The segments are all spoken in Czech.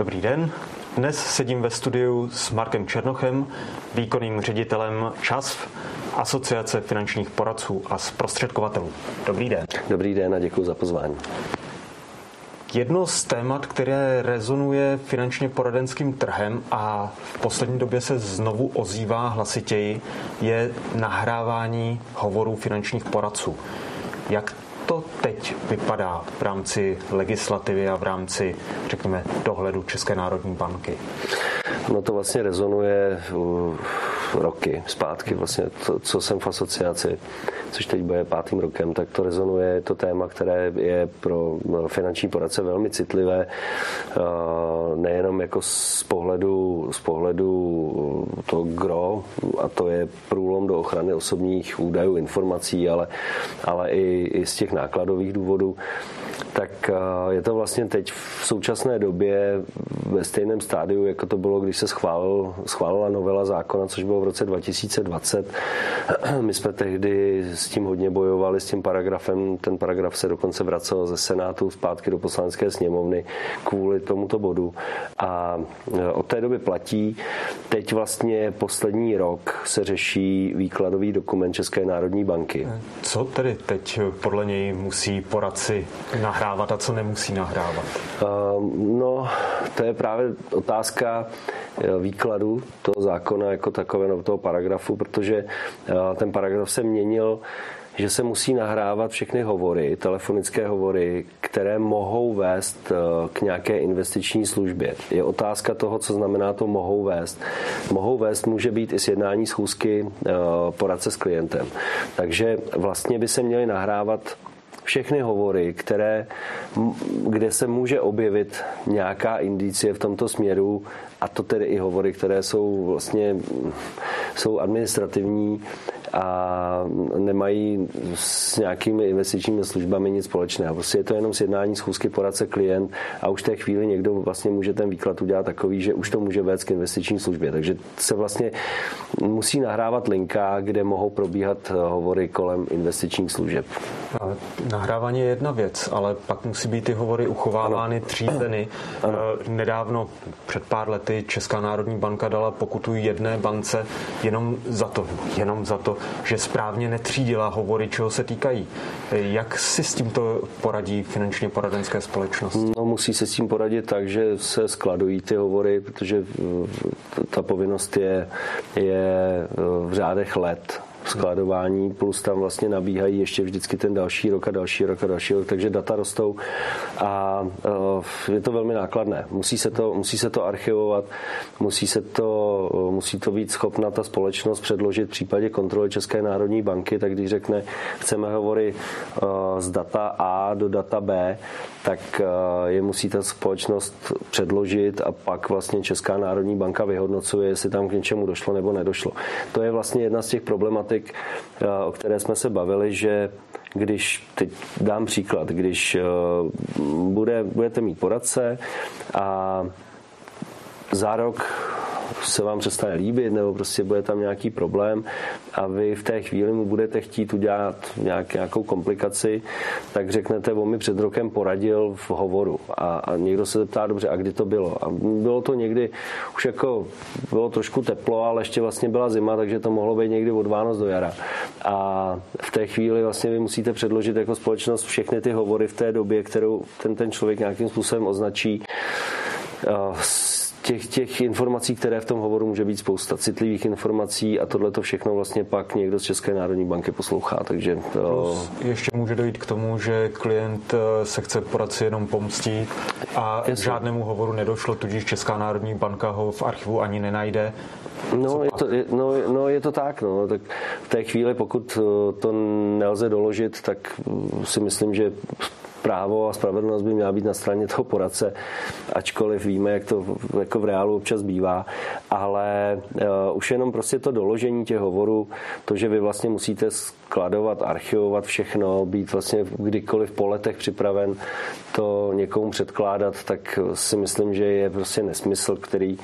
Dobrý den. Dnes sedím ve studiu s Markem Černochem, výkonným ředitelem ČASV, Asociace finančních poradců a zprostředkovatelů. Dobrý den. Dobrý den a děkuji za pozvání. Jedno z témat, které rezonuje finančně poradenským trhem a v poslední době se znovu ozývá hlasitěji, je nahrávání hovorů finančních poradců. Jak to teď vypadá v rámci legislativy a v rámci, řekněme, dohledu České národní banky? No to vlastně rezonuje roky zpátky, vlastně to, co jsem v asociaci, což teď bude pátým rokem, tak to rezonuje, je to téma, které je pro finanční poradce velmi citlivé, nejenom jako z pohledu, z pohledu to gro, a to je průlom do ochrany osobních údajů, informací, ale, ale i, i z těch nákladových důvodů, tak je to vlastně teď v současné době ve stejném stádiu, jako to bylo, když se schválil, schválila novela zákona, což bylo v roce 2020. My jsme tehdy s tím hodně bojovali, s tím paragrafem. Ten paragraf se dokonce vracel ze Senátu zpátky do poslanecké sněmovny kvůli tomuto bodu. A od té doby platí. Teď vlastně poslední rok se řeší výkladový dokument České národní banky. Co tedy teď podle něj musí poradci nahrávat a co nemusí nahrávat? No, to je právě otázka eh, výkladu toho zákona jako takového, toho paragrafu, protože eh, ten paragraf se měnil že se musí nahrávat všechny hovory, telefonické hovory, které mohou vést eh, k nějaké investiční službě. Je otázka toho, co znamená to mohou vést. Mohou vést může být i sjednání schůzky poradce s klientem. Takže vlastně by se měly nahrávat všechny hovory, které, kde se může objevit nějaká indicie v tomto směru, a to tedy i hovory, které jsou vlastně jsou administrativní, a nemají s nějakými investičními službami nic společného. Prostě je to jenom sjednání schůzky poradce klient a už v té chvíli někdo vlastně může ten výklad udělat takový, že už to může vést k investiční službě. Takže se vlastně musí nahrávat linka, kde mohou probíhat hovory kolem investičních služeb. Nahrávání je jedna věc, ale pak musí být ty hovory uchovávány třízeny. Nedávno, před pár lety, Česká národní banka dala pokutu jedné bance jenom za to, jenom za to, že správně netřídila hovory, čeho se týkají. Jak si s tímto poradí finančně poradenské společnosti? No, musí se s tím poradit tak, že se skladují ty hovory, protože ta povinnost je, je v řádech let skladování, plus tam vlastně nabíhají ještě vždycky ten další rok a další rok a další rok, takže data rostou a eh, je to velmi nákladné. Musí se to, musí se to archivovat, musí, se to, musí to být schopna ta společnost předložit v případě kontroly České národní banky, tak když řekne, chceme hovory eh, z data A do data B, tak eh, je musí ta společnost předložit a pak vlastně Česká národní banka vyhodnocuje, jestli tam k něčemu došlo nebo nedošlo. To je vlastně jedna z těch problematik, eh, o které jsme se bavili, že když, teď dám příklad, když eh, bude, budete mít poradce a za rok se vám přestane líbit nebo prostě bude tam nějaký problém a vy v té chvíli mu budete chtít udělat nějak, nějakou komplikaci, tak řeknete, on mi před rokem poradil v hovoru a, a někdo se zeptá, dobře, a kdy to bylo? A bylo to někdy, už jako bylo trošku teplo, ale ještě vlastně byla zima, takže to mohlo být někdy od Vánoc do jara. A v té chvíli vlastně vy musíte předložit jako společnost všechny ty hovory v té době, kterou ten, ten člověk nějakým způsobem označí těch, těch informací, které v tom hovoru může být spousta citlivých informací a tohle to všechno vlastně pak někdo z České národní banky poslouchá. Takže to... ještě může dojít k tomu, že klient eh, se chce poradci jenom pomstit a Jasně. žádnému hovoru nedošlo, tudíž Česká národní banka ho v archivu ani nenajde. No je, to, je, no, no je to tak. No. tak v té chvíli, pokud eh, to nelze doložit, tak mm, si myslím, že právo a spravedlnost by měla být na straně toho poradce, ačkoliv víme, jak to jako v reálu občas bývá, ale uh, už jenom prostě to doložení těch hovorů, to, že vy vlastně musíte skladovat, archivovat všechno, být vlastně kdykoliv po letech připraven to někomu předkládat, tak si myslím, že je prostě nesmysl, který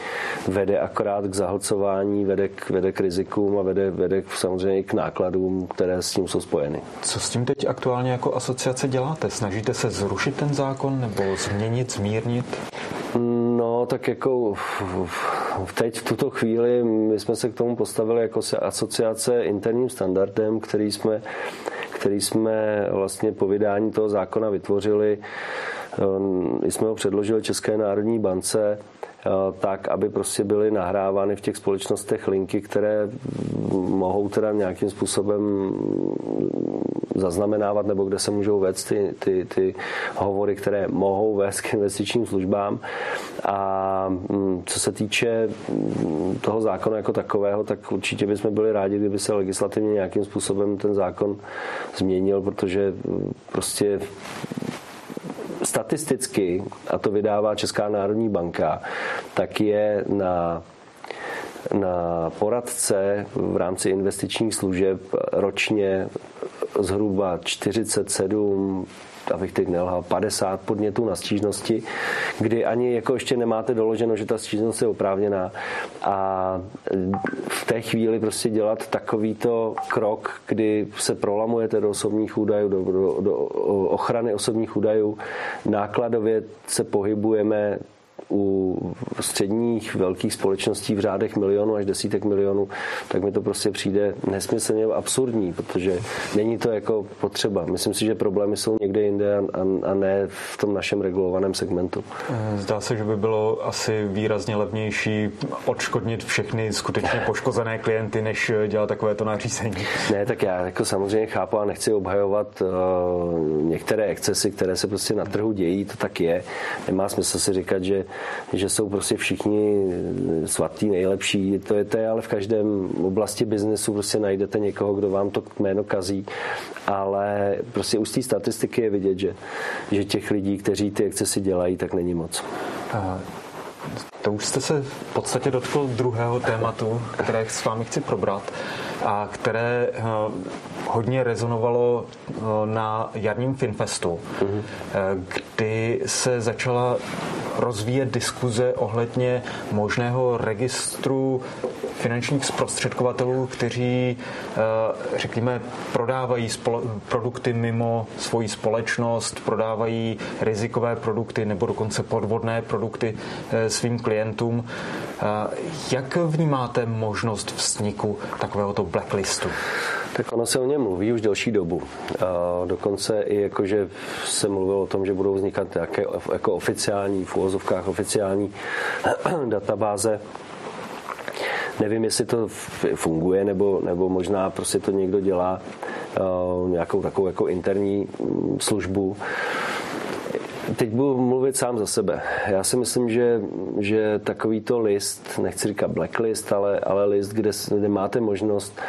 vede akorát k zahlcování, vede k, vede k rizikům a vede, vede samozřejmě k nákladům, které s tím jsou spojeny. Co s tím teď aktuálně jako asociace děláte? Snažíte se zrušit ten zákon nebo změnit, zmírnit? No, No, tak jako teď v tuto chvíli my jsme se k tomu postavili jako asociace interním standardem, který jsme, který jsme vlastně po vydání toho zákona vytvořili. Jsme ho předložili České národní bance Eh, tak, aby prostě byly nahrávány v těch společnostech linky, které mohou teda nějakým způsobem zaznamenávat nebo kde se můžou vést ty, ty, ty hovory, které mohou vést k investičním službám. A mm, co se týče toho zákona jako takového, tak určitě bychom byli rádi, kdyby se legislativně nějakým způsobem ten zákon změnil, protože prostě statisticky, a to vydává Česká národní banka, tak je na na poradce v rámci investičních služeb ročně zhruba 47 abych teď nelhal, 50 podnětů na stížnosti, kdy ani jako ještě nemáte doloženo, že ta stížnost je oprávněná. A v té chvíli prostě dělat takovýto krok, kdy se prolamujete do osobních údajů, do, do, do ochrany osobních údajů, nákladově se pohybujeme u středních velkých společností v řádech milionů až desítek milionů, tak mi to prostě přijde nesmyslně absurdní, protože není to jako potřeba. Myslím si, že problémy jsou někde jinde a, a ne v tom našem regulovaném segmentu. Zdá se, že by bylo asi výrazně levnější odškodnit všechny skutečně poškozené klienty, než dělat takovéto nařízení. Ne, tak já jako samozřejmě chápu a nechci obhajovat uh, některé excesy, které se prostě na trhu dějí, to tak je. Nemá smysl si říkat, že že jsou prostě všichni svatý, nejlepší. To je, to ale v každém oblasti biznesu prostě najdete někoho, kdo vám to jméno kazí, ale prostě už z té statistiky je vidět, že, že těch lidí, kteří ty excesy dělají, tak není moc. To už jste se v podstatě dotkl druhého tématu, které s vámi chci probrat a které eh, hodně rezonovalo eh, na jarním Finfestu, mm-hmm. kdy se začala rozvíjet diskuze ohledně možného registru finančních zprostředkovatelů, kteří, řekněme, prodávají produkty mimo svoji společnost, prodávají rizikové produkty nebo dokonce podvodné produkty svým klientům. Jak vnímáte možnost vzniku takovéhoto blacklistu? Tak ono se o něm mluví už delší dobu. A dokonce i jako, že se mluvilo o tom, že budou vznikat nějaké jako oficiální, v úvozovkách oficiální databáze. Nevím, jestli to funguje, nebo, nebo možná prostě to někdo dělá nějakou takovou jako interní mm, službu. Teď budu mluvit sám za sebe. Já si myslím, že, že takovýto list, nechci říkat blacklist, ale, ale list, kde, kde máte možnost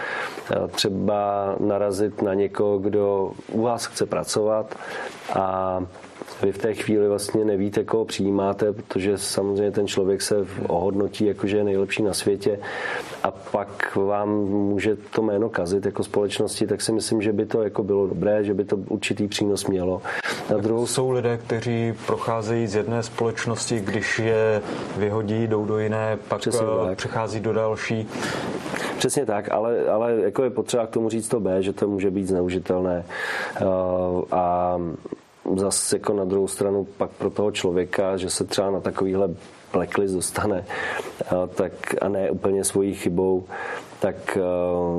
eh, třeba narazit na někoho, kdo u vás chce pracovat a vy v té chvíli vlastně nevíte, koho přijímáte, protože samozřejmě ten člověk se ohodnotí jako, že je nejlepší na světě a pak vám může to jméno kazit jako společnosti, tak si myslím, že by to jako bylo dobré, že by to určitý přínos mělo. Na druhou... Jsou lidé, kteří procházejí z jedné společnosti, když je vyhodí, jdou do jiné, pak Přesně eh, tak. přechází do další. Přesně tak, ale, ale jako je potřeba k tomu říct to B, že to může být zneužitelné. Eh, a zase jako na druhou stranu pak pro toho člověka, že se třeba na takovýhle blacklist dostane, tak a ne úplně svojí chybou, tak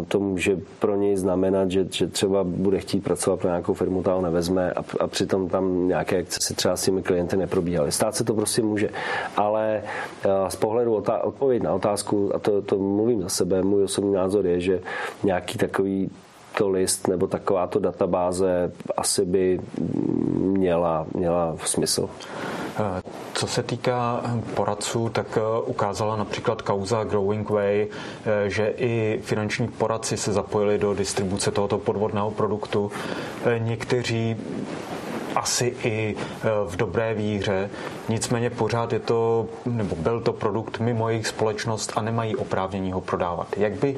to může pro něj znamenat, že, že třeba bude chtít pracovat pro nějakou firmu, ta ho nevezme a, a přitom tam nějaké excesy třeba s těmi klienty neprobíhaly. Stát se to prostě může, ale z pohledu odpověď na otázku, a to, to mluvím za sebe, můj osobní názor je, že nějaký takový list nebo takováto databáze asi by měla, měla smysl. Co se týká poradců, tak ukázala například kauza Growing Way, že i finanční poradci se zapojili do distribuce tohoto podvodného produktu. Někteří asi i e, v dobré víře. Nicméně pořád je to, nebo byl to produkt mimo jejich společnost a nemají oprávnění ho prodávat. Jak by,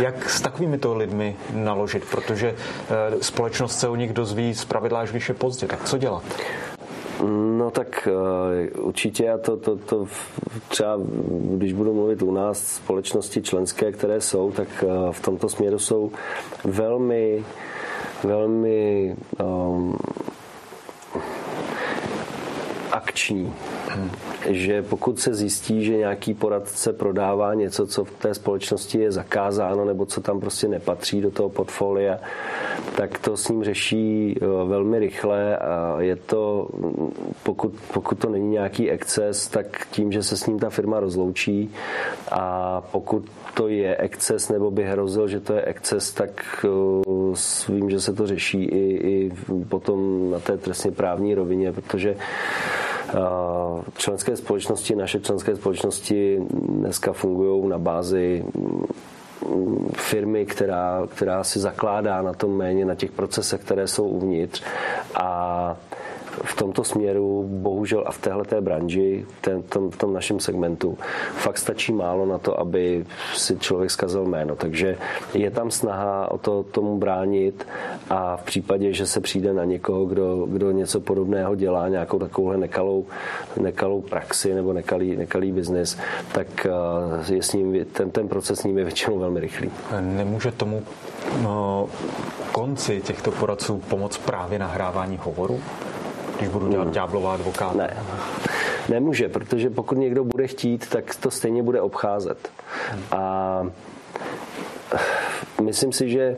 jak s takovými to lidmi naložit? Protože e, společnost se o nich dozví z pravidla až když je pozdě. Tak co dělat? No tak e, určitě já to, to, to třeba, když budu mluvit u nás, společnosti členské, které jsou, tak v tomto směru jsou velmi velmi um, akční. že pokud se zjistí, že nějaký poradce prodává něco, co v té společnosti je zakázáno nebo co tam prostě nepatří do toho portfolia, tak to s ním řeší eh, velmi rychle a je to, pokud, pokud to není nějaký exces, tak tím, že se s ním ta firma rozloučí a pokud to je exces nebo by hrozil, že to je exces, tak eh, vím, že se to řeší i, i potom na té trestně právní rovině, protože členské společnosti, naše členské společnosti dneska fungují na bázi mm, firmy, která, která si zakládá na tom méně, na těch procesech, které jsou uvnitř. A v tomto směru, bohužel a v téhle branži, v, ten, tom, v tom našem segmentu, fakt stačí málo na to, aby si člověk zkazil jméno. Takže je tam snaha o to tomu bránit a v případě, že se přijde na někoho, kdo, kdo něco podobného dělá, nějakou takovouhle nekalou, nekalou praxi nebo nekalý, nekalý biznis, tak eh, je s ním, ten, ten proces s ním je většinou velmi rychlý. Nemůže tomu no, konci těchto poradců pomoct právě nahrávání hovoru? Když budu dělat hmm. ďáblová advokát. Ne. Nemůže, protože pokud někdo bude chtít, tak to stejně bude obcházet. Hmm. A myslím si, že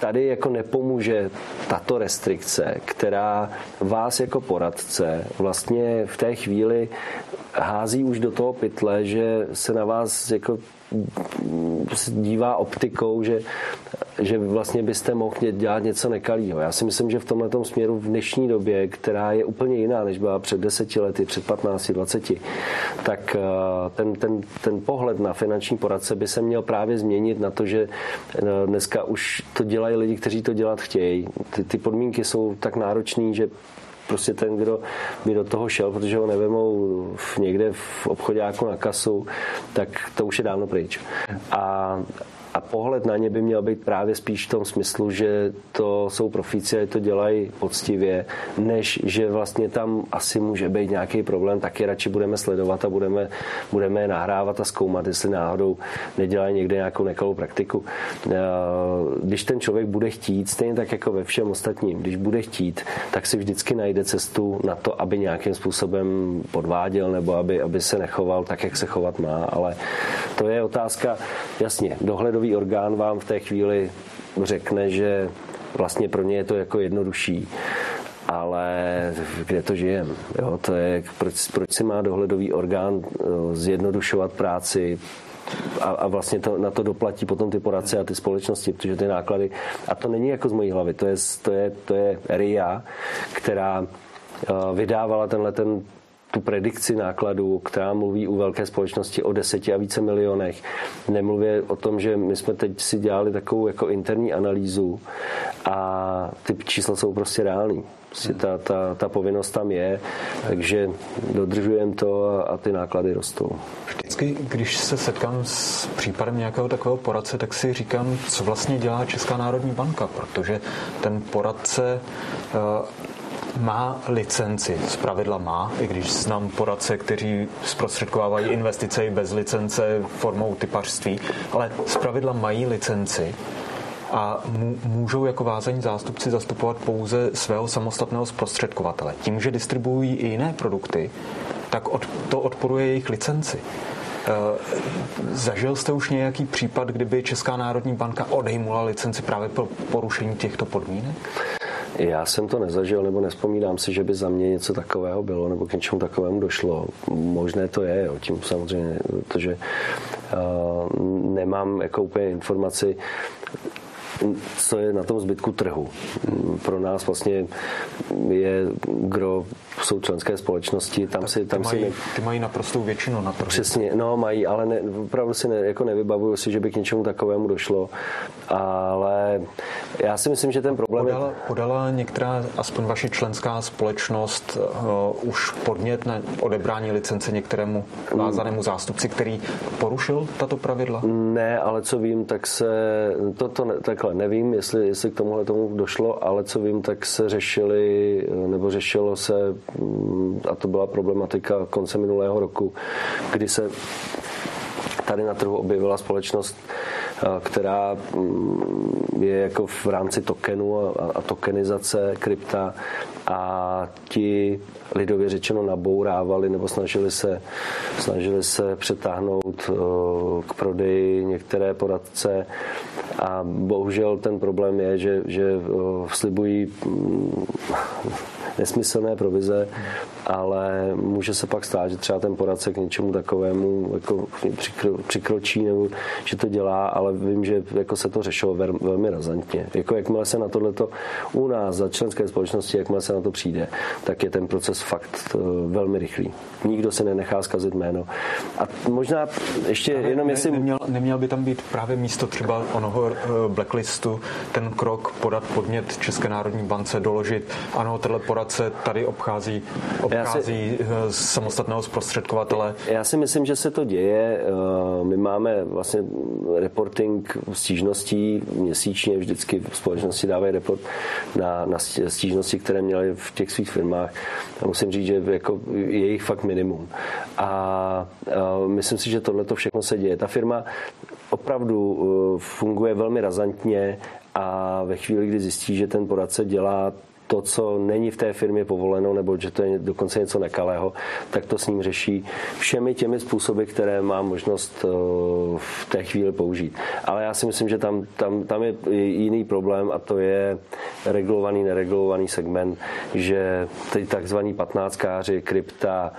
tady jako nepomůže tato restrikce, která vás jako poradce vlastně v té chvíli hází už do toho pytle, že se na vás jako dívá optikou, že, že vlastně byste mohli dělat něco nekalého. Já si myslím, že v tomhle směru v dnešní době, která je úplně jiná, než byla před deseti lety, před 15, 20, tak eh, ten, ten, ten pohled na finanční poradce by se měl právě změnit na to, že eh, dneska už to dělají lidi, kteří to dělat chtějí. Ty, ty podmínky jsou tak náročné, že prostě ten, kdo by do toho šel, protože ho nevemou někde v obchodě jako na kasu, tak to už je dávno pryč. A a pohled na ně by měl být právě spíš v tom smyslu, že to jsou profíci a to dělají poctivě, než že vlastně tam asi může být nějaký problém, tak je radši budeme sledovat a budeme, budeme je nahrávat a zkoumat, jestli náhodou nedělají někde nějakou nekalou praktiku. Když ten člověk bude chtít, stejně tak jako ve všem ostatním, když bude chtít, tak si vždycky najde cestu na to, aby nějakým způsobem podváděl nebo aby, aby se nechoval tak, jak se chovat má, ale to je otázka, jasně, dohledový orgán vám v té chvíli řekne, že vlastně pro ně je to jako jednodušší ale kde to žijem? Jo, to je, proč, proč si má dohledový orgán eh, zjednodušovat práci, a, a vlastně to, na to doplatí potom ty poradce a ty společnosti, protože ty náklady, a to není jako z mojí hlavy, to je, to je, to je RIA, která eh, vydávala tenhle ten tu predikci nákladů, která mluví u velké společnosti o deseti a více milionech. Nemluví o tom, že my jsme teď si dělali takovou jako interní analýzu a ty čísla jsou prostě reální. Prostě ta, ta, ta povinnost tam je, takže dodržujeme to a, a ty náklady rostou. Vždycky, když se setkám s případem nějakého takového poradce, tak si říkám, co vlastně dělá Česká národní banka, protože ten poradce uh, má licenci, z pravidla má, i když znám poradce, kteří zprostředkovávají investice i bez licence formou typařství, ale z pravidla mají licenci a můžou jako vázaní zástupci zastupovat pouze svého samostatného zprostředkovatele. Tím, že distribuují i jiné produkty, tak to odporuje jejich licenci. E, zažil jste už nějaký případ, kdyby Česká národní banka odejmula licenci právě pro porušení těchto podmínek? Já jsem to nezažil, nebo nespomínám si, že by za mě něco takového bylo, nebo k něčemu takovému došlo. Možné to je, jo, tím samozřejmě, protože uh, nemám jako úplně informaci, co je na tom zbytku trhu. Pro nás vlastně je gro jsou členské společnosti, tam tak si... Tam ty, mají, si ne... ty mají naprostou většinu na trhu. Přesně, no mají, ale ne, opravdu si ne, jako nevybavuju si, že by k něčemu takovému došlo, ale já si myslím, že ten problém podala, je... Podala některá, aspoň vaše členská společnost, uh, už podnět na odebrání licence některému vázanému zástupci, který porušil tato pravidla? Ne, ale co vím, tak se... To, to ne, takhle nevím, jestli, jestli k tomuhle tomu došlo, ale co vím, tak se řešili, nebo řešilo se a to byla problematika konce minulého roku, kdy se tady na trhu objevila společnost která mm, je jako v rámci tokenu a tokenizace krypta. A ti lidově řečeno nabourávali nebo snažili se, snažili se přetáhnout k prodeji některé poradce. A bohužel ten problém je, že, že slibují mm, nesmyslné provize, ale může se pak stát, že třeba ten poradce k něčemu takovému jako přikročí nebo že to dělá, ale vím, že jako se to řešilo velmi razantně. Jako jakmile se na tohleto u nás za členské společnosti, jakmile se na to přijde, tak je ten proces fakt eh, velmi rychlý. Nikdo se nenechá zkazit jméno. A možná ještě ale jenom ne, jestli... Neměl, neměl by tam být právě místo třeba onoho eh, blacklistu ten krok podat podnět České národní bance, doložit, ano, tenhle poradce tady obchází, obchází si, eh, samostatného zprostředkovatele. Já si myslím, že se to děje. My máme vlastně reporting stížností měsíčně, vždycky v společnosti dávají report na, na stížnosti, které měly v těch svých firmách. A musím říct, že jako je jich fakt minimum. A, a myslím si, že tohle to všechno se děje. Ta firma opravdu funguje velmi razantně a ve chvíli, kdy zjistí, že ten poradce dělá to, co není v té firmě povoleno, nebo že to je dokonce něco nekalého, tak to s ním řeší všemi těmi způsoby, které má možnost eh, v té chvíli použít. Ale já si myslím, že tam, tam, tam je jiný problém a to je regulovaný, neregulovaný segment, že ty takzvaní patnáctkáři, krypta,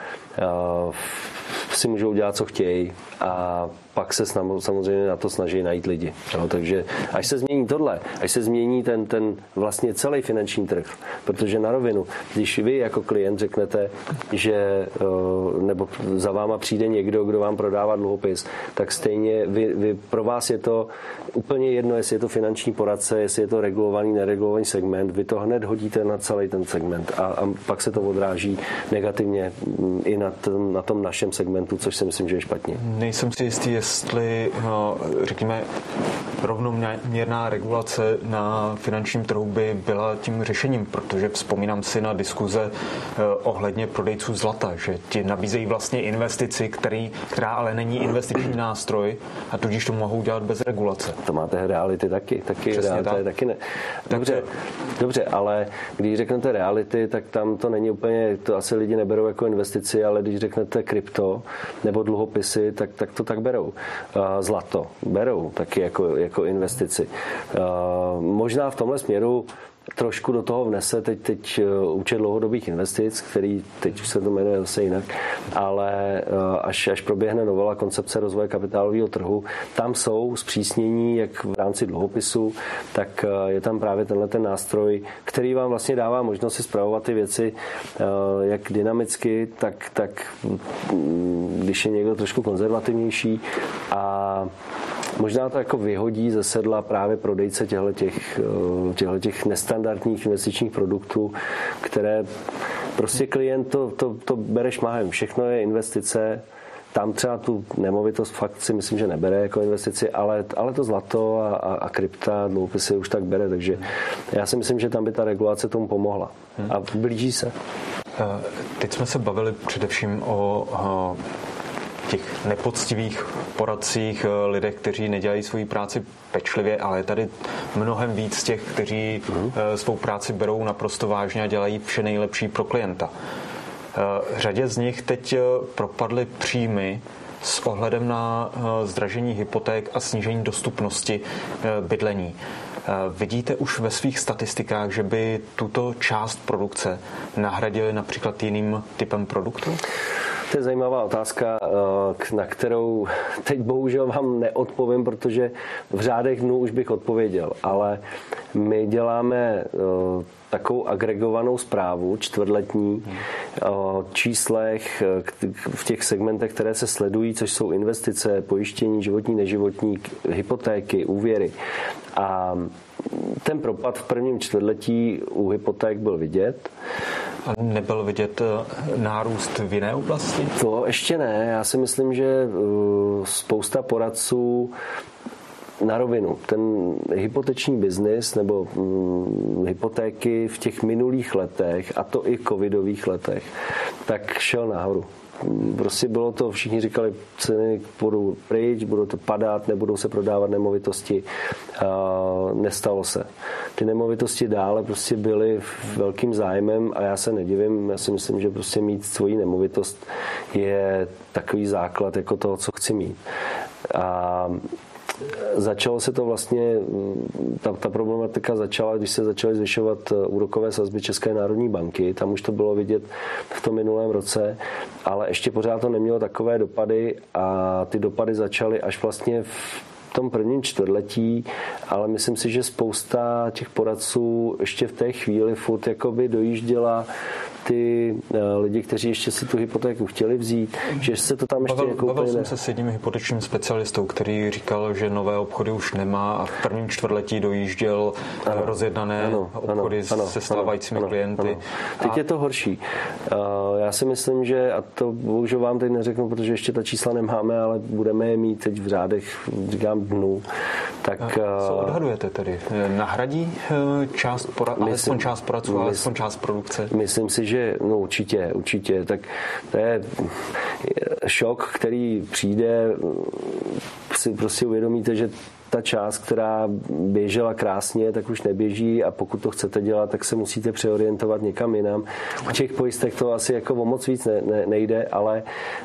si můžou dělat, co chtějí a pak se samozřejmě na to snaží najít lidi. No, takže až se změní tohle, až se změní ten, ten vlastně celý finanční trh, protože na rovinu, když vy jako klient řeknete, že eh, nebo za váma přijde někdo, kdo vám prodává dluhopis, tak stejně vy, vy, pro vás je to úplně jedno, jestli je to finanční poradce, jestli je to regulovaný, neregulovaný segment, vy to hned hodíte na celý ten segment a, a pak se to odráží negativně mm, i na tom, na tom našem segmentu, což si myslím, že je špatně. Nejsem si jistý, jestli, no, řekněme, rovnoměrná regulace na finančním trhu by byla tím řešením, protože vzpomínám si na diskuze eh, ohledně prodejců zlata, že ti nabízejí vlastně investici, který, která ale není investiční nástroj a tudíž to mohou dělat bez regulace. To máte reality taky, taky reality tak. taky ne. Dobře, Takže... dobře, ale když řeknete reality, tak tam to není úplně, to asi lidi neberou jako investici, ale když řeknete krypto nebo dluhopisy, tak, tak to tak berou. Zlato berou taky jako, jako investici. Možná v tomhle směru trošku do toho vnese teď, teď eh, účet dlouhodobých investic, který teď se to jmenuje zase jinak, ale eh, až, až proběhne novela koncepce rozvoje kapitálového trhu, tam jsou zpřísnění jak v rámci dluhopisu, tak eh, je tam právě tenhle ten nástroj, který vám vlastně dává možnost si zpravovat ty věci jak dynamicky, tak, tak mm, když je někdo trošku konzervativnější a možná to jako vyhodí ze sedla právě prodejce těchto těch nestandardních investičních produktů, které prostě klient to, to, to bere šmahem. Všechno je investice, tam třeba tu nemovitost fakt si myslím, že nebere jako investici, ale, ale to zlato a, a, a krypta, dluhopisy už tak bere, takže já si myslím, že tam by ta regulace tomu pomohla. A blíží se. Eh, teď jsme se bavili především o těch nepoctivých poradcích, eh, lidech, kteří nedělají svoji práci pečlivě, ale je tady mnohem víc těch, kteří mm. svou práci berou naprosto vážně a dělají vše nejlepší pro klienta. Eh, řadě z nich teď propadly příjmy s ohledem na zdražení hypoték a snížení dostupnosti bydlení. Vidíte už ve svých statistikách, že by tuto část produkce nahradili například jiným typem produktu? To je zajímavá otázka, eh, na kterou teď bohužel vám neodpovím, protože v řádech dnů už bych odpověděl, ale my děláme eh, takovou agregovanou zprávu čtvrtletní o číslech eh, v těch segmentech, které se sledují, což jsou investice, pojištění, životní, neživotní, hypotéky, úvěry. A ten propad v prvním čtvrtletí u hypoték byl vidět. A nebyl vidět eh, nárůst v jiné oblasti? To ještě ne. Já si myslím, že eh, spousta poradců na rovinu. Ten hypoteční biznis nebo hm, hypotéky v těch minulých letech, a to i covidových letech, tak šel nahoru. prostě bylo to, všichni říkali, ceny budou pryč, budou to padat, nebudou se prodávat nemovitosti. Nestalo se. Ty nemovitosti dále prostě byly velkým zájmem a já se nedivím, já si myslím, že prostě mít svoji nemovitost je takový základ jako toho, co chci mít. A začalo se to vlastně, ta, ta problematika začala, když se začaly zvyšovat eh, úrokové sazby České národní banky, tam už to bylo vidět v tom minulém roce, ale ještě pořád to nemělo takové dopady a ty dopady začaly až vlastně v tom prvním čtvrtletí, ale myslím si, že spousta těch poradců ještě v té chvíli furt jakoby dojížděla ty eh, lidi, kteří ještě si tu hypotéku chtěli vzít, že se to tam ještě bavil, jako bavil jsem se s jedním hypotečním specialistou, který říkal, že nové obchody už nemá a v prvním čtvrtletí dojížděl eh, ano, rozjednané ano, obchody ano, se stávajícími ano, klienty. Ano. Teď a... je to horší. Eh, já si myslím, že, a to bohužel vám teď neřeknu, protože ještě ta čísla nemáme, ale budeme je mít teď v řádech, říkám dnů. Tak, Co odhadujete tedy? Nahradí část, pora- myslím, alespoň část poradců, alespoň část produkce? Myslím si, že no určitě, určitě, tak to je šok, který přijde, si prostě uvědomíte, že ta část, která běžela krásně, tak už neběží a pokud to chcete dělat, tak se musíte přeorientovat někam jinam. U těch pojistek to asi jako o moc víc ne, ne, nejde, ale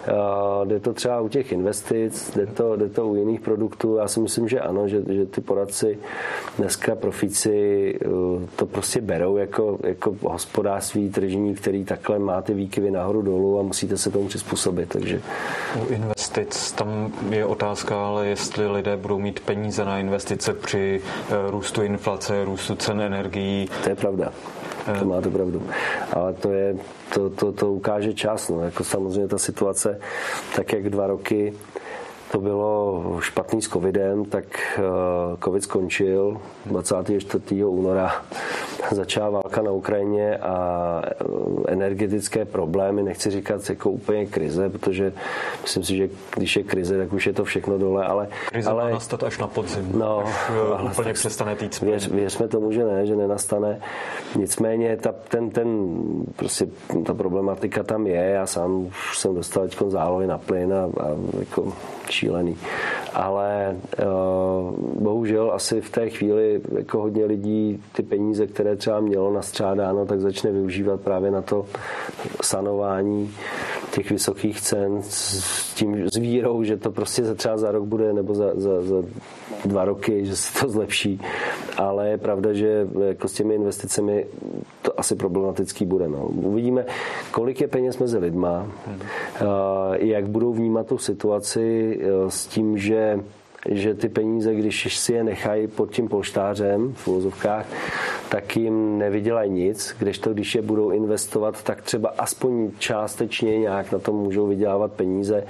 uh, jde to třeba u těch investic, jde to, jde to u jiných produktů. Já si myslím, že ano, že, že ty poradci dneska profíci uh, to prostě berou jako, jako hospodářství tržní, který takhle má ty výkyvy nahoru dolů a musíte se tomu přizpůsobit. Takže... U investic tam je otázka, ale jestli lidé budou mít peníze peníze na investice při eh, růstu inflace, růstu cen energií. To je pravda. To eh. máte pravdu. Ale to je, to, to, to ukáže čas. No. Jako samozřejmě ta situace, tak jak dva roky to bylo špatný s covidem, tak eh, covid skončil 24. února začala válka na Ukrajině a eh, energetické problémy, nechci říkat jako úplně krize, protože myslím si, že když je krize, tak už je to všechno dole, ale... Krize ale, má nastat až na podzim, no, až eh, ale úplně tak, přestane týc. Věř, věřme tomu, že ne, že nenastane. Nicméně ta, ten, ten, prostě ta problematika tam je, já sám už jsem dostal teď zálohy na plyn a, a jako šílený. Ale uh, bohužel asi v té chvíli jako hodně lidí ty peníze, které třeba mělo nastřádáno, tak začne využívat právě na to sanování těch vysokých cen s tím zvírou, že to prostě za třeba za rok bude nebo za, za, za dva roky, že se to zlepší. Ale je pravda, že jako s těmi investicemi to asi problematický bude. No. Uvidíme, kolik je peněz mezi lidma, hmm. jak budou vnímat tu situaci s tím, že že ty peníze, když si je nechají pod tím polštářem v úvozovkách, tak jim nevydělají nic, kdežto když je budou investovat, tak třeba aspoň částečně nějak na tom můžou vydělávat peníze,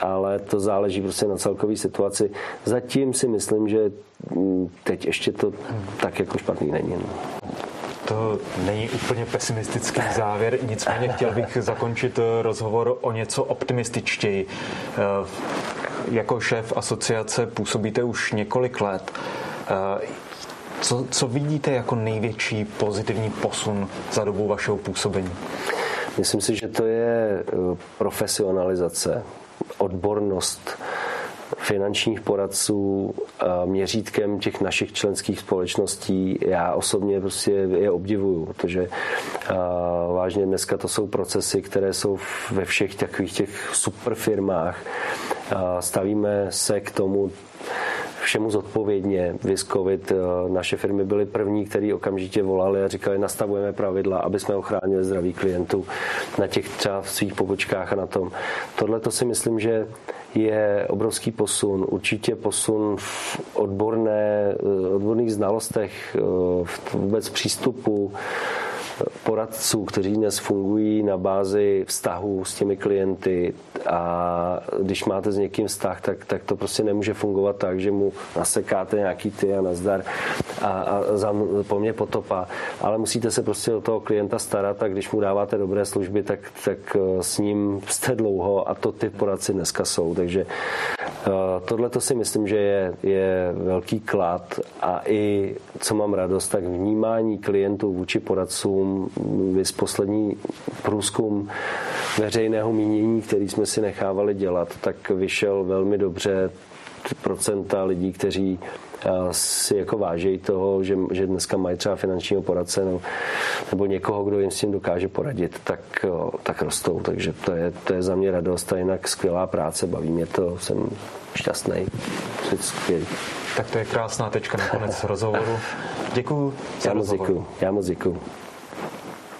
ale to záleží prostě na celkové situaci. Zatím si myslím, že mm, teď ještě to tak jako špatný není. No to není úplně pesimistický závěr, nicméně chtěl bych zakončit rozhovor o něco optimističtěji. Eh, jako šéf asociace působíte už několik let. Eh, co, co vidíte jako největší pozitivní posun za dobu vašeho působení? Myslím si, že to je eh, profesionalizace, odbornost finančních poradců měřítkem těch našich členských společností. Já osobně prostě je obdivuju, protože vážně dneska to jsou procesy, které jsou ve všech takových těch super firmách. Stavíme se k tomu všemu zodpovědně. Vys COVID, naše firmy byly první, který okamžitě volali a říkali, nastavujeme pravidla, aby jsme ochránili zdraví klientů na těch třeba svých pobočkách a na tom. Tohle to si myslím, že je obrovský posun. Určitě posun v odborné, odborných znalostech, v vůbec přístupu poradců, kteří dnes fungují na bázi vztahu s těmi klienty. A když máte s někým vztah, tak, tak to prostě nemůže fungovat tak, že mu nasekáte nějaký ty a nazdar a, a za, po mně potopa, ale musíte se prostě o toho klienta starat a když mu dáváte dobré služby, tak, tak eh, s ním jste dlouho a to ty poradci dneska jsou, takže tohle to si myslím, že je, je velký klad a i, co mám radost, tak vnímání klientů vůči poradcům, vys poslední průzkum veřejného mínění, který jsme si nechávali dělat, tak vyšel velmi dobře procenta lidí, kteří si jako vážejí toho, že, že dneska mají třeba finančního poradce nebo, nebo někoho, kdo jim s tím dokáže poradit, tak, tak rostou. Takže to je, to je za mě radost a jinak skvělá práce, baví mě to, jsem šťastný. Tak to je krásná tečka na konec rozhovoru. Děkuji za Já moc děkuji. Já moc děkuji.